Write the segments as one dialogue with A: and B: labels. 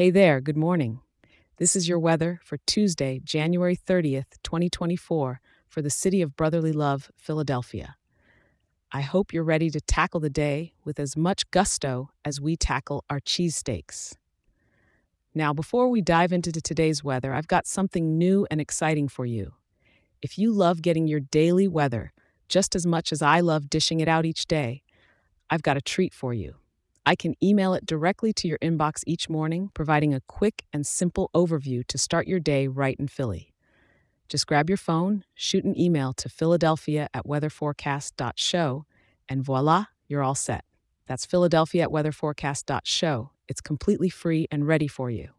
A: Hey there, good morning. This is your weather for Tuesday, January 30th, 2024, for the city of brotherly love, Philadelphia. I hope you're ready to tackle the day with as much gusto as we tackle our cheesesteaks. Now, before we dive into today's weather, I've got something new and exciting for you. If you love getting your daily weather just as much as I love dishing it out each day, I've got a treat for you. I can email it directly to your inbox each morning, providing a quick and simple overview to start your day right in Philly. Just grab your phone, shoot an email to Philadelphia at weatherforecast.show, and voila, you're all set. That's Philadelphia at weatherforecast.show. It's completely free and ready for you.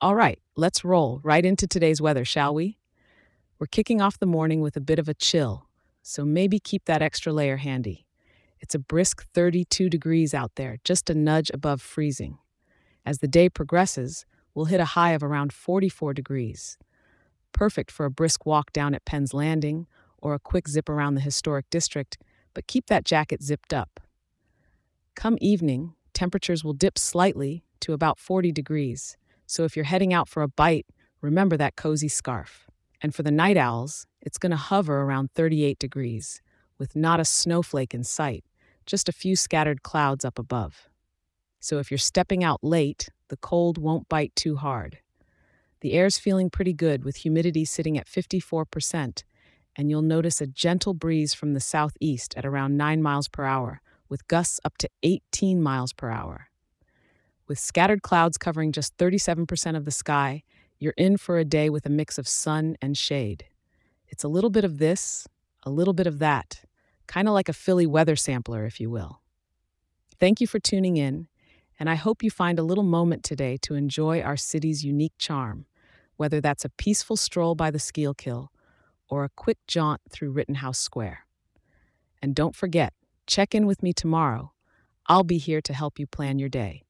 A: All right, let's roll right into today's weather, shall we? We're kicking off the morning with a bit of a chill, so maybe keep that extra layer handy. It's a brisk 32 degrees out there, just a nudge above freezing. As the day progresses, we'll hit a high of around 44 degrees. Perfect for a brisk walk down at Penn's Landing or a quick zip around the historic district, but keep that jacket zipped up. Come evening, temperatures will dip slightly to about 40 degrees, so if you're heading out for a bite, remember that cozy scarf. And for the night owls, it's going to hover around 38 degrees, with not a snowflake in sight, just a few scattered clouds up above. So if you're stepping out late, the cold won't bite too hard. The air's feeling pretty good with humidity sitting at 54%, and you'll notice a gentle breeze from the southeast at around 9 miles per hour, with gusts up to 18 miles per hour. With scattered clouds covering just 37% of the sky, you're in for a day with a mix of sun and shade. It's a little bit of this, a little bit of that, kind of like a Philly weather sampler, if you will. Thank you for tuning in, and I hope you find a little moment today to enjoy our city's unique charm, whether that's a peaceful stroll by the Schuylkill or a quick jaunt through Rittenhouse Square. And don't forget, check in with me tomorrow. I'll be here to help you plan your day.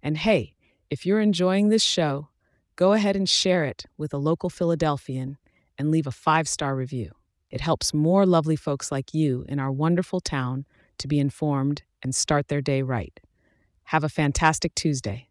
A: And hey, if you're enjoying this show, go ahead and share it with a local Philadelphian and leave a five star review. It helps more lovely folks like you in our wonderful town to be informed and start their day right. Have a fantastic Tuesday.